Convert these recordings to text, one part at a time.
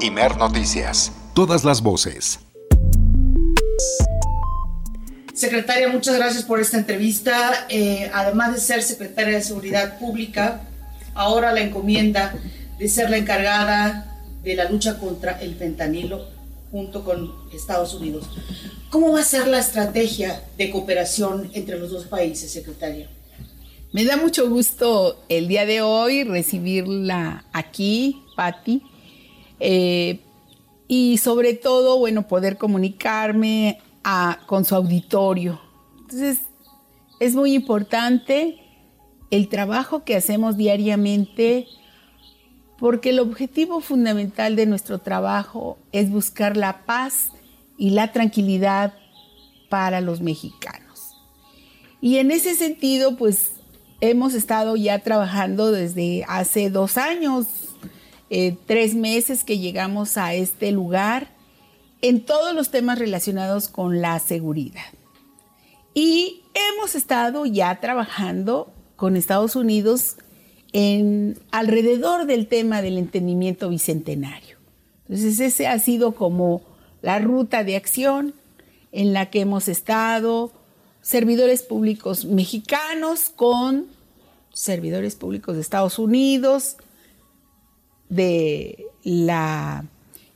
Imer Noticias. Todas las voces. Secretaria, muchas gracias por esta entrevista. Eh, además de ser secretaria de Seguridad Pública, ahora la encomienda de ser la encargada de la lucha contra el fentanilo junto con Estados Unidos. ¿Cómo va a ser la estrategia de cooperación entre los dos países, secretaria? Me da mucho gusto el día de hoy recibirla aquí, Patti, eh, y sobre todo, bueno, poder comunicarme con su auditorio. Entonces, es muy importante el trabajo que hacemos diariamente porque el objetivo fundamental de nuestro trabajo es buscar la paz y la tranquilidad para los mexicanos. Y en ese sentido, pues hemos estado ya trabajando desde hace dos años, eh, tres meses que llegamos a este lugar, en todos los temas relacionados con la seguridad. Y hemos estado ya trabajando con Estados Unidos en alrededor del tema del entendimiento bicentenario. Entonces ese ha sido como la ruta de acción en la que hemos estado servidores públicos mexicanos con servidores públicos de Estados Unidos, de la,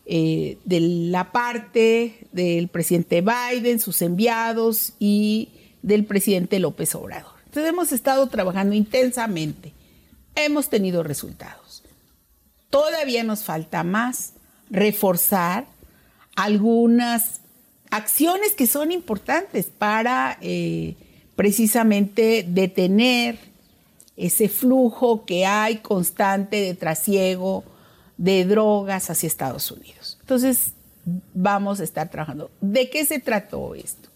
eh, de la parte del presidente Biden, sus enviados y del presidente López Obrador. Entonces hemos estado trabajando intensamente hemos tenido resultados. Todavía nos falta más reforzar algunas acciones que son importantes para eh, precisamente detener ese flujo que hay constante de trasiego de drogas hacia Estados Unidos. Entonces, vamos a estar trabajando. ¿De qué se trató esto?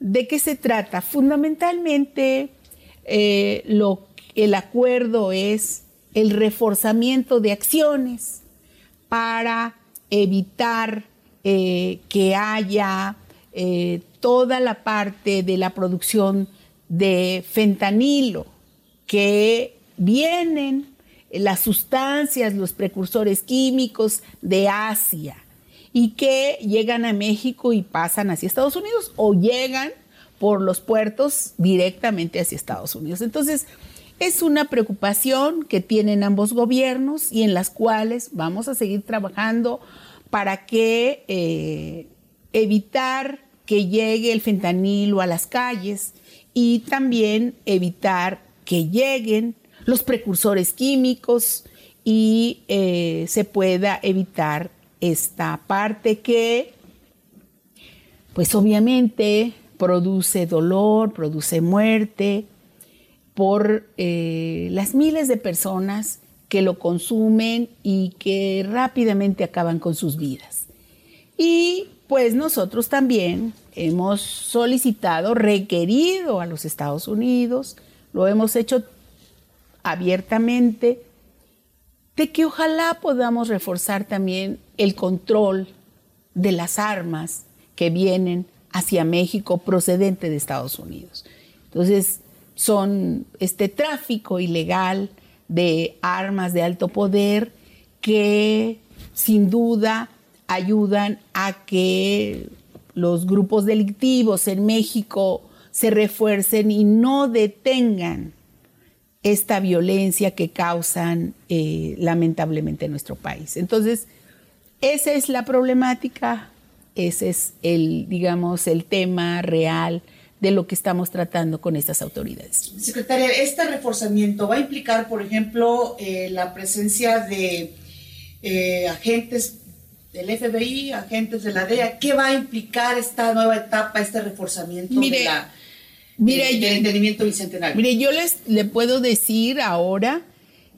¿De qué se trata? Fundamentalmente, eh, lo el acuerdo es el reforzamiento de acciones para evitar eh, que haya eh, toda la parte de la producción de fentanilo, que vienen las sustancias, los precursores químicos de Asia y que llegan a México y pasan hacia Estados Unidos o llegan por los puertos directamente hacia Estados Unidos. Entonces, es una preocupación que tienen ambos gobiernos y en las cuales vamos a seguir trabajando para que eh, evitar que llegue el fentanilo a las calles y también evitar que lleguen los precursores químicos y eh, se pueda evitar esta parte que, pues obviamente, produce dolor, produce muerte, por eh, las miles de personas que lo consumen y que rápidamente acaban con sus vidas. Y pues nosotros también hemos solicitado, requerido a los Estados Unidos, lo hemos hecho abiertamente, de que ojalá podamos reforzar también el control de las armas que vienen hacia México procedente de Estados Unidos. Entonces, son este tráfico ilegal de armas de alto poder que sin duda ayudan a que los grupos delictivos en México se refuercen y no detengan esta violencia que causan eh, lamentablemente en nuestro país. Entonces, esa es la problemática, ese es el, digamos, el tema real de lo que estamos tratando con estas autoridades. Secretaria, este reforzamiento va a implicar, por ejemplo, eh, la presencia de eh, agentes del FBI, agentes de la DEA. ¿Qué va a implicar esta nueva etapa, este reforzamiento de la, del entendimiento bicentenario? Mire, yo les le puedo decir ahora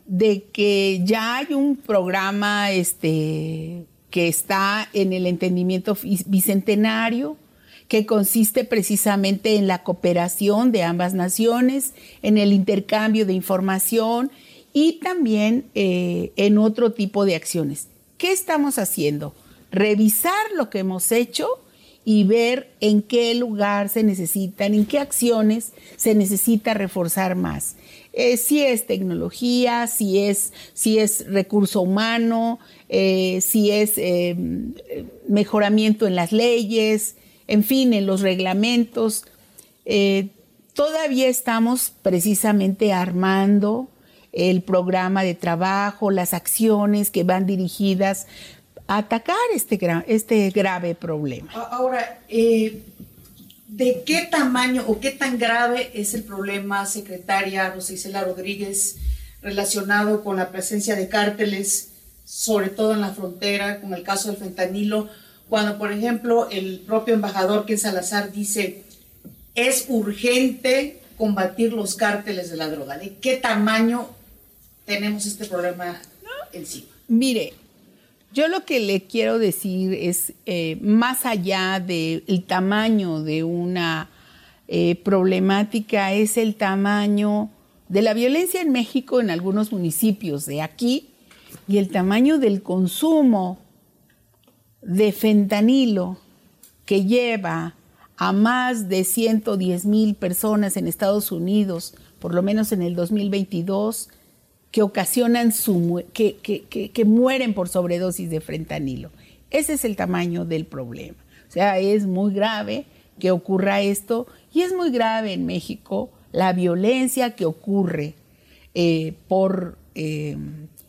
de que ya hay un programa este, que está en el entendimiento bicentenario que consiste precisamente en la cooperación de ambas naciones, en el intercambio de información y también eh, en otro tipo de acciones. ¿Qué estamos haciendo? Revisar lo que hemos hecho y ver en qué lugar se necesitan, en qué acciones se necesita reforzar más. eh, si es tecnología, si es, si es recurso humano, eh, si es em, mejoramiento en las leyes, en fin, en los reglamentos. Eh, todavía estamos precisamente armando el programa de trabajo, las acciones que van dirigidas atacar este, este grave problema. Ahora, ¿de qué tamaño o qué tan grave es el problema, secretaria Rosa Isela Rodríguez, relacionado con la presencia de cárteles, sobre todo en la frontera, con el caso del fentanilo? Cuando, por ejemplo, el propio embajador Ken Salazar dice, es urgente combatir los cárteles de la droga. ¿De qué tamaño tenemos este problema encima? Mire, yo lo que le quiero decir es, eh, más allá del tamaño de una eh, problemática, es el tamaño de la violencia en México en algunos municipios de aquí y el tamaño del consumo de fentanilo que lleva a más de 110 mil personas en Estados Unidos, por lo menos en el 2022, que ocasionan su que, que, mueren por sobredosis de fentanilo. Ese es el tamaño del problema. O sea, es muy grave que ocurra esto y es muy grave en México la violencia que ocurre eh, por eh,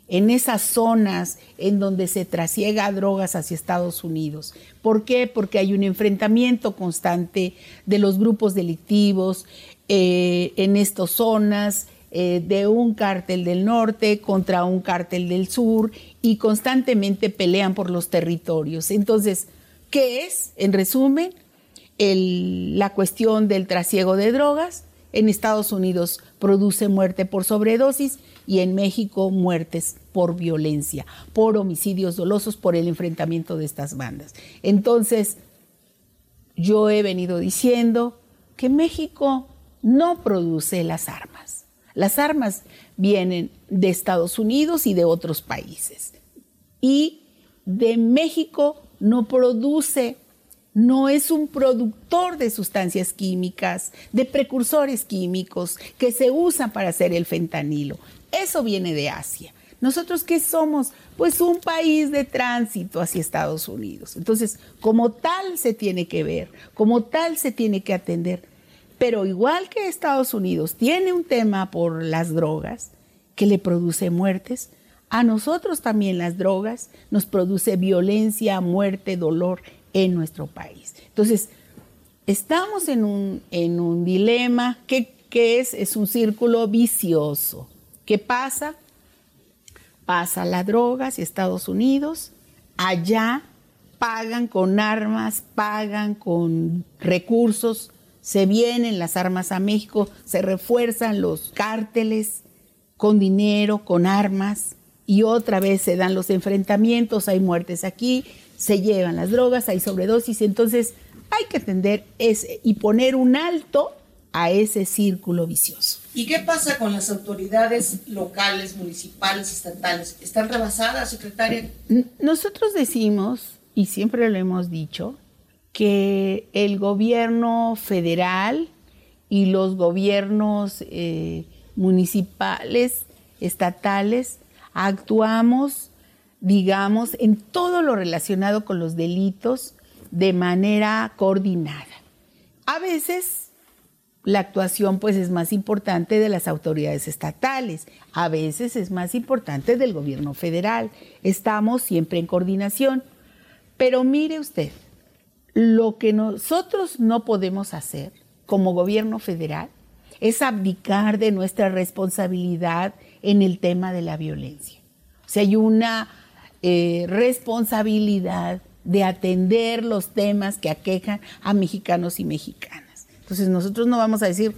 en esas zonas en donde se trasiega drogas hacia Estados Unidos. ¿Por qué? Porque hay un enfrentamiento constante de los grupos delictivos eh, en estas zonas, eh, de un cártel del norte contra un cártel del sur y constantemente pelean por los territorios. Entonces, ¿qué es, en resumen, la cuestión del trasiego de drogas? En Estados Unidos produce muerte por sobredosis y en México muertes por violencia, por homicidios dolosos, por el enfrentamiento de estas bandas. Entonces, yo he venido diciendo que México no produce las armas. Las armas vienen de Estados Unidos y de otros países. Y de México no produce no es un productor de sustancias químicas, de precursores químicos que se usan para hacer el fentanilo. Eso viene de Asia. ¿Nosotros qué somos? Pues un país de tránsito hacia Estados Unidos. Entonces, como tal se tiene que ver, como tal se tiene que atender. Pero igual que Estados Unidos tiene un tema por las drogas que le produce muertes, a nosotros también las drogas nos produce violencia, muerte, dolor en nuestro país. Entonces, estamos en un, en un dilema que, que es, es un círculo vicioso. ¿Qué pasa? Pasa la droga hacia Estados Unidos, allá pagan con armas, pagan con recursos, se vienen las armas a México, se refuerzan los cárteles con dinero, con armas, y otra vez se dan los enfrentamientos, hay muertes aquí, se llevan las drogas, hay sobredosis, entonces hay que atender ese y poner un alto a ese círculo vicioso. ¿Y qué pasa con las autoridades locales, municipales, estatales? ¿Están rebasadas, secretaria? Nosotros decimos, y siempre lo hemos dicho, que el gobierno federal y los gobiernos eh, municipales, estatales, actuamos, digamos, en todo lo relacionado con los delitos de manera coordinada. A veces la actuación pues es más importante de las autoridades estatales, a veces es más importante del gobierno federal. Estamos siempre en coordinación. Pero mire usted, lo que nosotros no podemos hacer como gobierno federal es abdicar de nuestra responsabilidad en el tema de la violencia. O sea, hay una eh, responsabilidad de atender los temas que aquejan a mexicanos y mexicanas. Entonces nosotros no vamos a decir,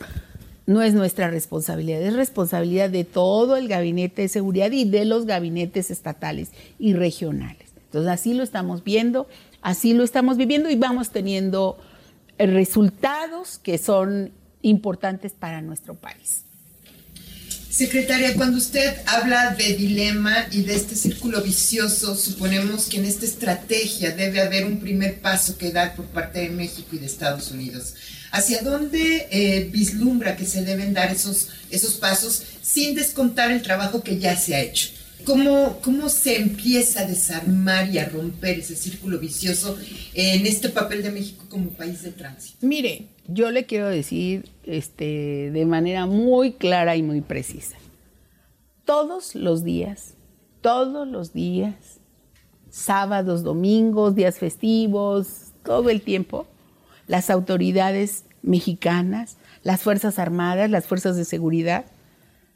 no es nuestra responsabilidad, es responsabilidad de todo el gabinete de seguridad y de los gabinetes estatales y regionales. Entonces así lo estamos viendo, así lo estamos viviendo y vamos teniendo resultados que son importantes para nuestro país. Secretaria, cuando usted habla de dilema y de este círculo vicioso, suponemos que en esta estrategia debe haber un primer paso que dar por parte de México y de Estados Unidos. ¿Hacia dónde eh, vislumbra que se deben dar esos, esos pasos sin descontar el trabajo que ya se ha hecho? ¿Cómo, ¿Cómo se empieza a desarmar y a romper ese círculo vicioso en este papel de México como país de tránsito? Mire, yo le quiero decir este, de manera muy clara y muy precisa. Todos los días, todos los días, sábados, domingos, días festivos, todo el tiempo, las autoridades mexicanas, las Fuerzas Armadas, las Fuerzas de Seguridad,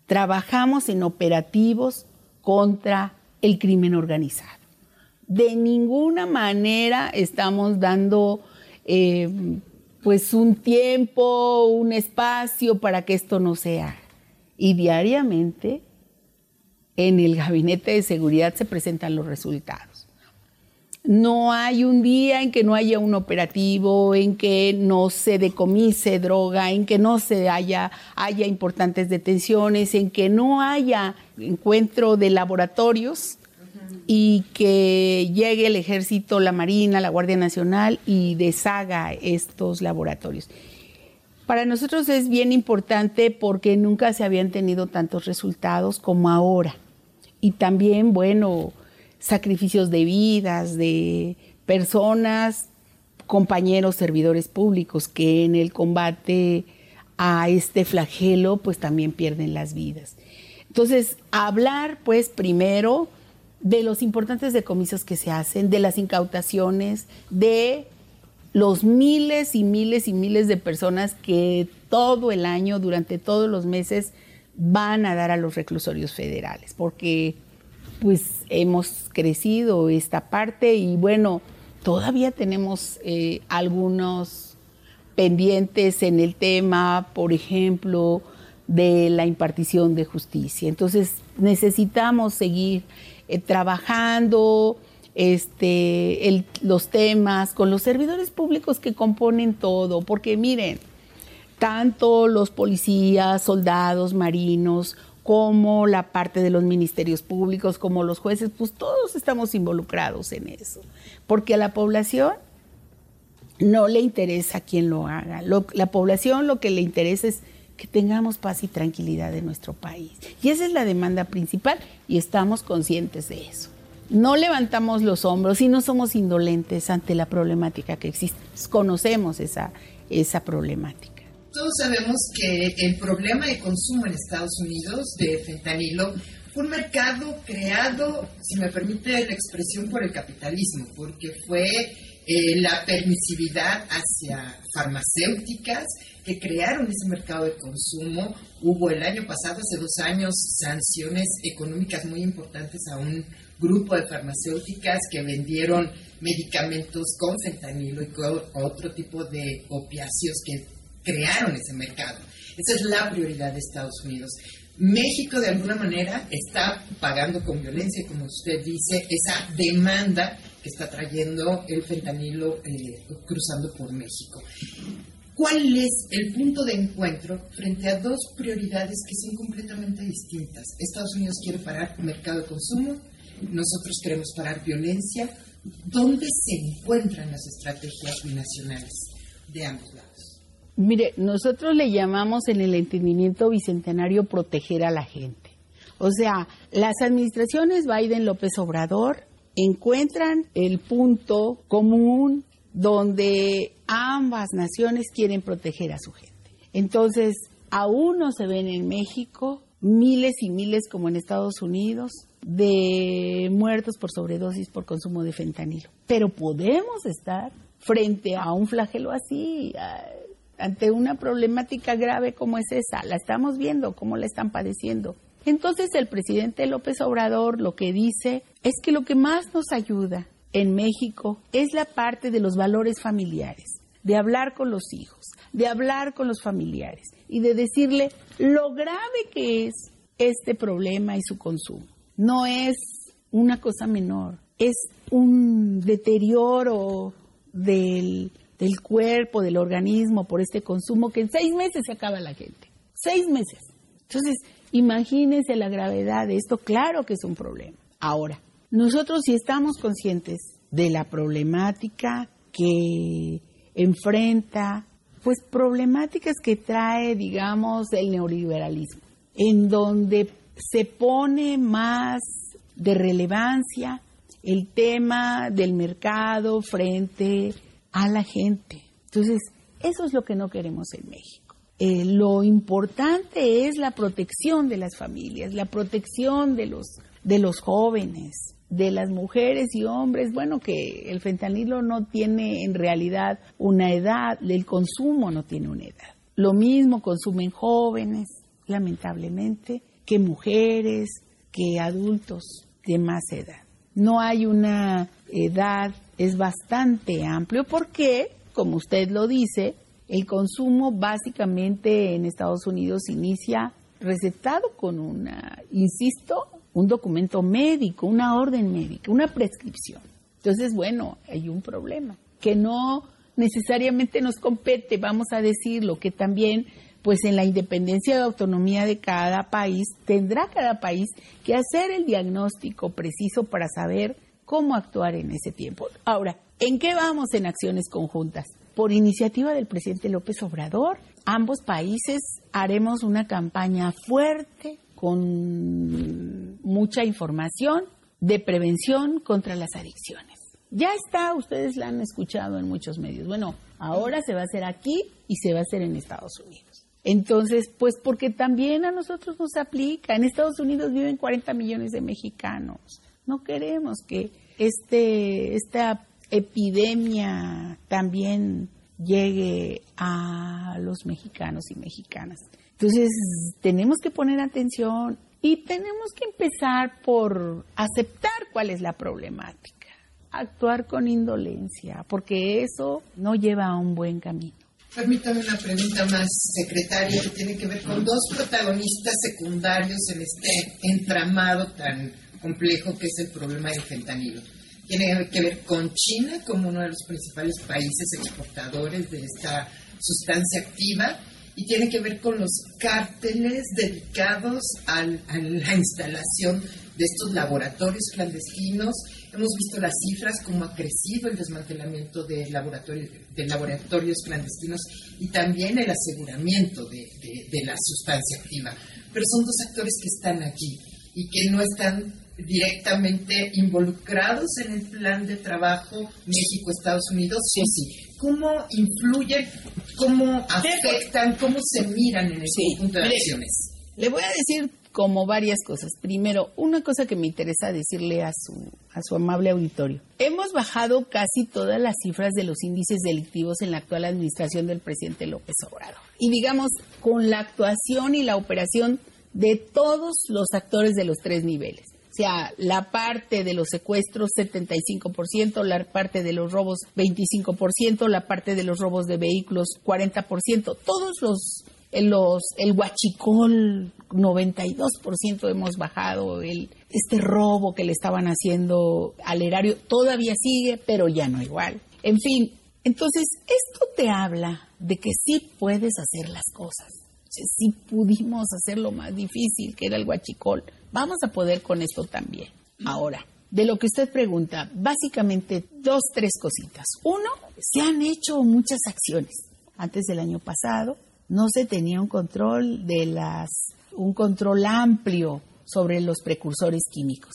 trabajamos en operativos contra el crimen organizado. De ninguna manera estamos dando eh, pues un tiempo, un espacio para que esto no sea. Y diariamente en el gabinete de seguridad se presentan los resultados. No hay un día en que no haya un operativo, en que no se decomise droga, en que no se haya, haya importantes detenciones, en que no haya encuentro de laboratorios y que llegue el ejército, la Marina, la Guardia Nacional y deshaga estos laboratorios. Para nosotros es bien importante porque nunca se habían tenido tantos resultados como ahora. Y también, bueno, sacrificios de vidas, de personas, compañeros, servidores públicos que en el combate a este flagelo pues también pierden las vidas. Entonces, hablar pues primero de los importantes decomisos que se hacen, de las incautaciones, de los miles y miles y miles de personas que todo el año, durante todos los meses, van a dar a los reclusorios federales, porque pues hemos crecido esta parte y bueno, todavía tenemos eh, algunos pendientes en el tema, por ejemplo, de la impartición de justicia. Entonces necesitamos seguir eh, trabajando este, los temas con los servidores públicos que componen todo, porque miren, tanto los policías, soldados, marinos, como la parte de los ministerios públicos, como los jueces, pues todos estamos involucrados en eso, porque a la población no le interesa quién lo haga, la población lo que le interesa es que tengamos paz y tranquilidad en nuestro país. Y esa es la demanda principal y estamos conscientes de eso. No levantamos los hombros y no somos indolentes ante la problemática que existe. Conocemos esa, esa problemática. Todos sabemos que el problema de consumo en Estados Unidos de fentanilo fue un mercado creado, si me permite la expresión, por el capitalismo, porque fue eh, la permisividad hacia farmacéuticas que crearon ese mercado de consumo. Hubo el año pasado, hace dos años, sanciones económicas muy importantes a un grupo de farmacéuticas que vendieron medicamentos con fentanilo y con otro tipo de opiáceos que crearon ese mercado. Esa es la prioridad de Estados Unidos. México de alguna manera está pagando con violencia, como usted dice, esa demanda que está trayendo el fentanilo eh, cruzando por México. ¿Cuál es el punto de encuentro frente a dos prioridades que son completamente distintas? Estados Unidos quiere parar mercado de consumo, nosotros queremos parar violencia. ¿Dónde se encuentran las estrategias binacionales de ambos lados? Mire, nosotros le llamamos en el entendimiento bicentenario proteger a la gente. O sea, las administraciones Biden-López Obrador encuentran el punto común donde ambas naciones quieren proteger a su gente. Entonces, aún no se ven en México miles y miles como en Estados Unidos de muertos por sobredosis por consumo de fentanilo. Pero podemos estar frente a un flagelo así ante una problemática grave como es esa. La estamos viendo, cómo la están padeciendo. Entonces el presidente López Obrador lo que dice es que lo que más nos ayuda en México es la parte de los valores familiares, de hablar con los hijos, de hablar con los familiares y de decirle lo grave que es este problema y su consumo. No es una cosa menor, es un deterioro del del cuerpo, del organismo por este consumo que en seis meses se acaba la gente. Seis meses. Entonces, Imagínense la gravedad de esto, claro que es un problema. Ahora, nosotros si estamos conscientes de la problemática que enfrenta, pues problemáticas que trae, digamos, el neoliberalismo, en donde se pone más de relevancia el tema del mercado frente a la gente. Entonces, eso es lo que no queremos en México. Eh, lo importante es la protección de las familias, la protección de los, de los jóvenes, de las mujeres y hombres. Bueno, que el fentanilo no tiene en realidad una edad, el consumo no tiene una edad. Lo mismo consumen jóvenes, lamentablemente, que mujeres, que adultos de más edad. No hay una edad, es bastante amplio porque, como usted lo dice, el consumo básicamente en Estados Unidos inicia recetado con una, insisto, un documento médico, una orden médica, una prescripción. Entonces, bueno, hay un problema que no necesariamente nos compete, vamos a decirlo, que también pues en la independencia de autonomía de cada país, tendrá cada país que hacer el diagnóstico preciso para saber cómo actuar en ese tiempo. Ahora, ¿en qué vamos en acciones conjuntas? Por iniciativa del presidente López Obrador, ambos países haremos una campaña fuerte con mucha información de prevención contra las adicciones. Ya está, ustedes la han escuchado en muchos medios. Bueno, ahora se va a hacer aquí y se va a hacer en Estados Unidos. Entonces, pues porque también a nosotros nos aplica. En Estados Unidos viven 40 millones de mexicanos. No queremos que este, esta epidemia también llegue a los mexicanos y mexicanas. Entonces, tenemos que poner atención y tenemos que empezar por aceptar cuál es la problemática, actuar con indolencia, porque eso no lleva a un buen camino. Permítame una pregunta más, secretaria, que tiene que ver con dos protagonistas secundarios en este entramado tan complejo que es el problema del fentanilo. Tiene que ver con China como uno de los principales países exportadores de esta sustancia activa y tiene que ver con los cárteles dedicados a la instalación de estos laboratorios clandestinos Hemos visto las cifras, cómo ha crecido el desmantelamiento de laboratorios, de laboratorios clandestinos y también el aseguramiento de, la sustancia activa. Pero son dos actores que están aquí y que no están directamente involucrados en el plan de trabajo México-Estados Unidos, sí. sí. ¿Cómo influyen, cómo afectan, cómo se miran en el conjunto de acciones? Le voy a decir como varias cosas. Primero, una cosa que me interesa decirle a su, a su amable auditorio. Hemos bajado casi todas las cifras de los índices delictivos en la actual administración del presidente López Obrador. Y digamos, con la actuación y la operación de todos los actores de los tres niveles. O sea, la parte de los secuestros 75%, la parte de los robos 25%, la parte de los robos de vehículos 40%, todos los los, el huachicol, 92% hemos bajado, el, este robo que le estaban haciendo al erario todavía sigue, pero ya no igual. En fin, entonces esto te habla de que sí puedes hacer las cosas. Si pudimos hacer lo más difícil, que era el huachicol. Vamos a poder con esto también. Ahora, de lo que usted pregunta, básicamente dos, tres cositas. Uno, se han hecho muchas acciones. Antes del año pasado, no se tenía un control de las, un control amplio sobre los precursores químicos.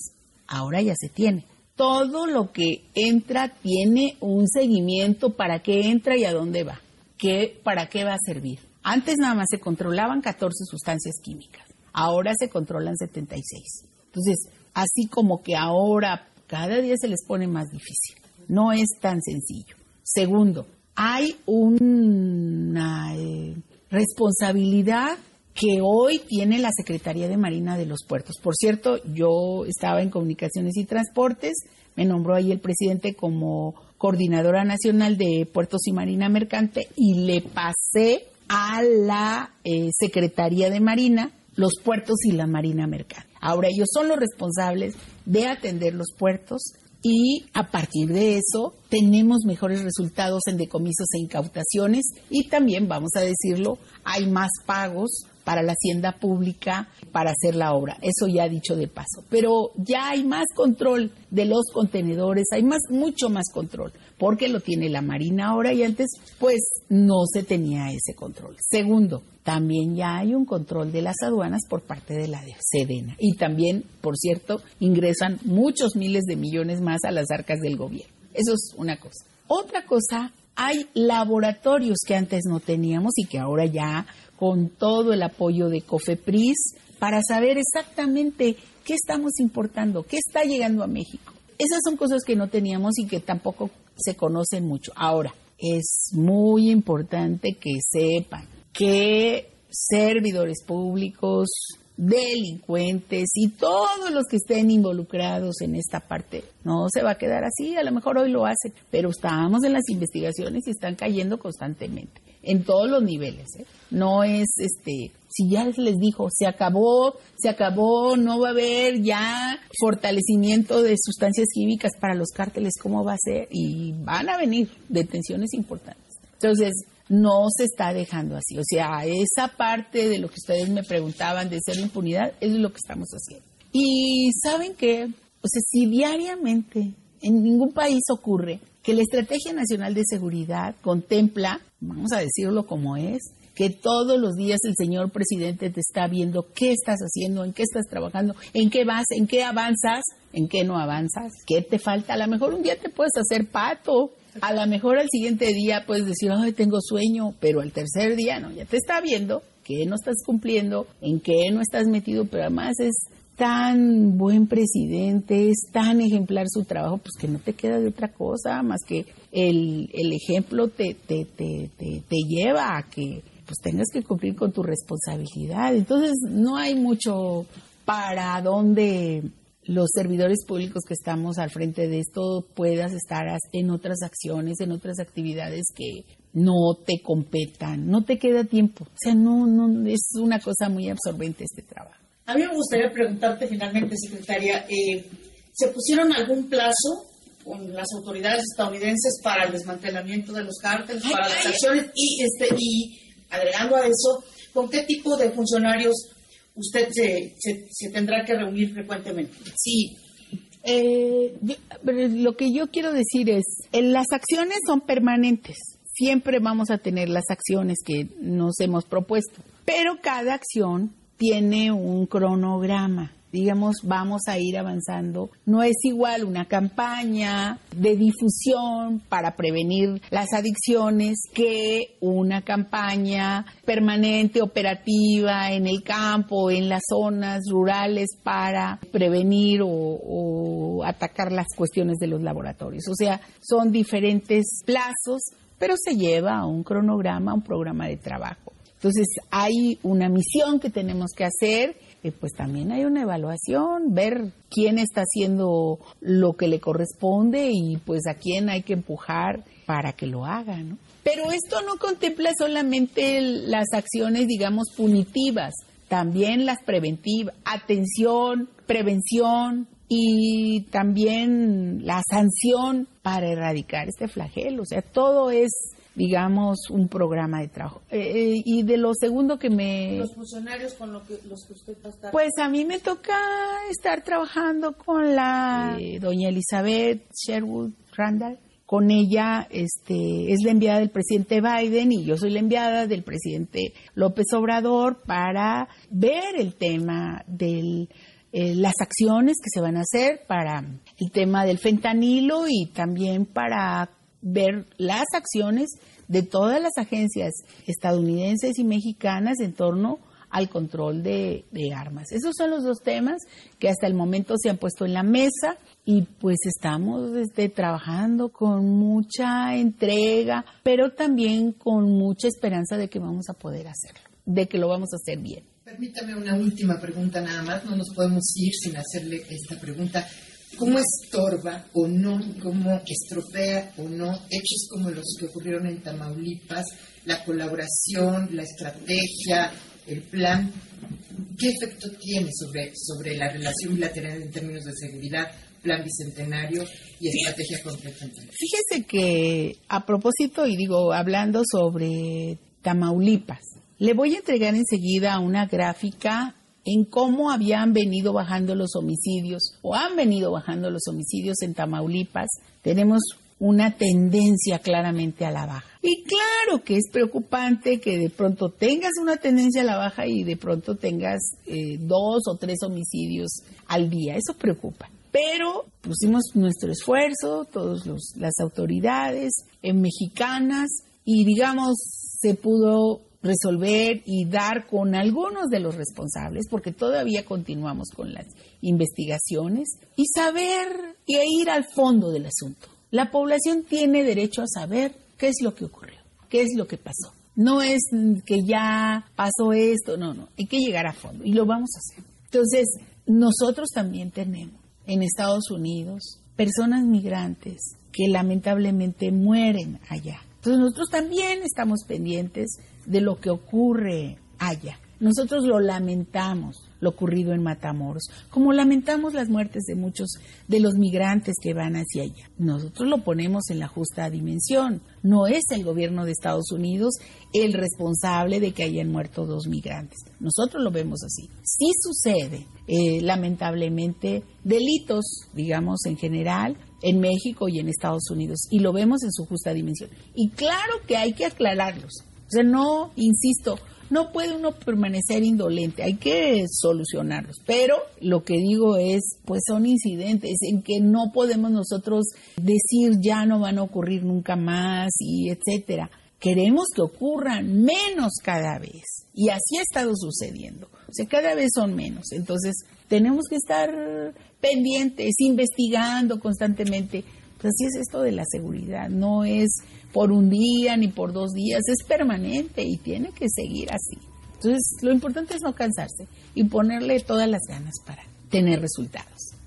Ahora ya se tiene. Todo lo que entra tiene un seguimiento para qué entra y a dónde va, qué, para qué va a servir. Antes nada más se controlaban 14 sustancias químicas, ahora se controlan 76. Entonces, así como que ahora cada día se les pone más difícil. No es tan sencillo. Segundo, hay una eh, responsabilidad que hoy tiene la Secretaría de Marina de los Puertos. Por cierto, yo estaba en Comunicaciones y Transportes, me nombró ahí el presidente como coordinadora nacional de Puertos y Marina Mercante y le pasé a la eh, Secretaría de Marina los puertos y la Marina Mercante. Ahora ellos son los responsables de atender los puertos, y a partir de eso tenemos mejores resultados en decomisos e incautaciones y también, vamos a decirlo, hay más pagos para la hacienda pública para hacer la obra. Eso ya dicho de paso. Pero ya hay más control de los contenedores, hay más, mucho más control, porque lo tiene la Marina ahora y antes pues no se tenía ese control. Segundo, también ya hay un control de las aduanas por parte de la Sedena. Y también, por cierto, ingresan muchos miles de millones más a las arcas del gobierno. Eso es una cosa. Otra cosa, hay laboratorios que antes no teníamos y que ahora ya con todo el apoyo de COFEPRIS para saber exactamente qué estamos importando, qué está llegando a México. Esas son cosas que no teníamos y que tampoco se conocen mucho. Ahora, es muy importante que sepan que servidores públicos, delincuentes y todos los que estén involucrados en esta parte. No se va a quedar así, a lo mejor hoy lo hacen, pero estábamos en las investigaciones y están cayendo constantemente en todos los niveles. ¿eh? No es, este, si ya les dijo, se acabó, se acabó, no va a haber ya fortalecimiento de sustancias químicas para los cárteles, ¿cómo va a ser? Y van a venir detenciones importantes. Entonces, no se está dejando así. O sea, esa parte de lo que ustedes me preguntaban de ser impunidad, es lo que estamos haciendo. Y saben que, o sea, si diariamente en ningún país ocurre que la Estrategia Nacional de Seguridad contempla, vamos a decirlo como es, que todos los días el señor presidente te está viendo qué estás haciendo, en qué estás trabajando, en qué vas, en qué avanzas, en qué no avanzas, qué te falta. A lo mejor un día te puedes hacer pato, a lo mejor al siguiente día puedes decir, ay, tengo sueño, pero al tercer día no, ya te está viendo qué no estás cumpliendo, en qué no estás metido, pero además es tan buen presidente, es tan ejemplar su trabajo, pues que no te queda de otra cosa más que el, el ejemplo te, te, te, te, lleva a que pues tengas que cumplir con tu responsabilidad. Entonces no hay mucho para dónde los servidores públicos que estamos al frente de esto puedas estar en otras acciones, en otras actividades que no te competan, no te queda tiempo. O sea, no, no, es una cosa muy absorbente este trabajo. A mí me gustaría preguntarte finalmente, secretaria, eh, ¿se pusieron algún plazo con las autoridades estadounidenses para el desmantelamiento de los cárteles, para las acciones y, este, y agregando a eso, ¿con qué tipo de funcionarios usted se, se, tendrá que reunir frecuentemente? Sí, eh, lo que yo quiero decir es, las acciones son permanentes. Siempre vamos a tener las acciones que nos hemos propuesto, pero cada acción tiene un cronograma. Digamos, vamos a ir avanzando. No es igual una campaña de difusión para prevenir las adicciones que una campaña permanente, operativa en el campo, en las zonas rurales para prevenir o, atacar las cuestiones de los laboratorios. O sea, son diferentes plazos, pero se lleva a un cronograma, un programa de trabajo. Entonces hay una misión que tenemos que hacer, pues también hay una evaluación, ver quién está haciendo lo que le corresponde y pues a quién hay que empujar para que lo haga, ¿no? Pero esto no contempla solamente las acciones, digamos, punitivas, también las preventivas, atención, prevención y también la sanción para erradicar este flagelo. O sea, todo es digamos, un programa de trabajo. Eh, eh, y de lo segundo que me... Los funcionarios con los que usted va a estar... Pues a mí me toca estar trabajando con la eh, doña Elizabeth Sherwood Randall. Con ella este, es la enviada del presidente Biden y yo soy la enviada del presidente López Obrador para ver el tema de las acciones que se van a hacer para el tema del fentanilo y también para ver las acciones de todas las agencias estadounidenses y mexicanas en torno al control de, armas. Esos son los dos temas que hasta el momento se han puesto en la mesa y pues estamos este, trabajando con mucha entrega, pero también con mucha esperanza de que vamos a poder hacerlo, de que lo vamos a hacer bien. Permítame una última pregunta nada más, no nos podemos ir sin hacerle esta pregunta. Cómo estorba o no, cómo estropea o no hechos como los que ocurrieron en Tamaulipas, la colaboración, la estrategia, el plan, ¿qué efecto tiene sobre, sobre la relación bilateral en términos de seguridad, plan bicentenario y estrategia contra Fíjese que a propósito, y digo, hablando sobre Tamaulipas, Le voy a entregar enseguida una gráfica en cómo habían venido bajando los homicidios o han venido bajando los homicidios en Tamaulipas. Tenemos una tendencia claramente a la baja. Y claro que es preocupante que de pronto tengas una tendencia a la baja y de pronto tengas eh, dos o tres homicidios al día. Eso preocupa. Pero pusimos nuestro esfuerzo, todas las autoridades en mexicanas, y digamos, se pudo resolver y dar con algunos de los responsables, porque todavía continuamos con las investigaciones, y saber y ir al fondo del asunto. La población tiene derecho a saber qué es lo que ocurrió, qué es lo que pasó. No es que ya pasó esto, no, no, hay que llegar a fondo y lo vamos a hacer. Entonces, nosotros también tenemos en Estados Unidos personas migrantes que lamentablemente mueren allá. Entonces nosotros también estamos pendientes de lo que ocurre allá. Nosotros lo lamentamos, lo ocurrido en Matamoros, como lamentamos las muertes de muchos de los migrantes que van hacia allá. Nosotros lo ponemos en la justa dimensión. No es el gobierno de Estados Unidos el responsable de que hayan muerto dos migrantes. Nosotros lo vemos así. Sí sucede, eh, lamentablemente, delitos, digamos, en general, en México y en Estados Unidos, y lo vemos en su justa dimensión. Y claro que hay que aclararlos. O sea, no, insisto, no puede uno permanecer indolente, hay que solucionarlos. Pero lo que digo es, pues son incidentes en que no podemos nosotros decir ya no van a ocurrir nunca más y etcétera. Queremos que ocurran menos cada vez. Y así ha estado sucediendo. O sea, cada vez son menos. Entonces, tenemos que estar pendientes, investigando constantemente. Pues así es esto de la seguridad. No es por un día ni por dos días, es permanente y tiene que seguir así. Entonces, lo importante es no cansarse y ponerle todas las ganas para tener resultados.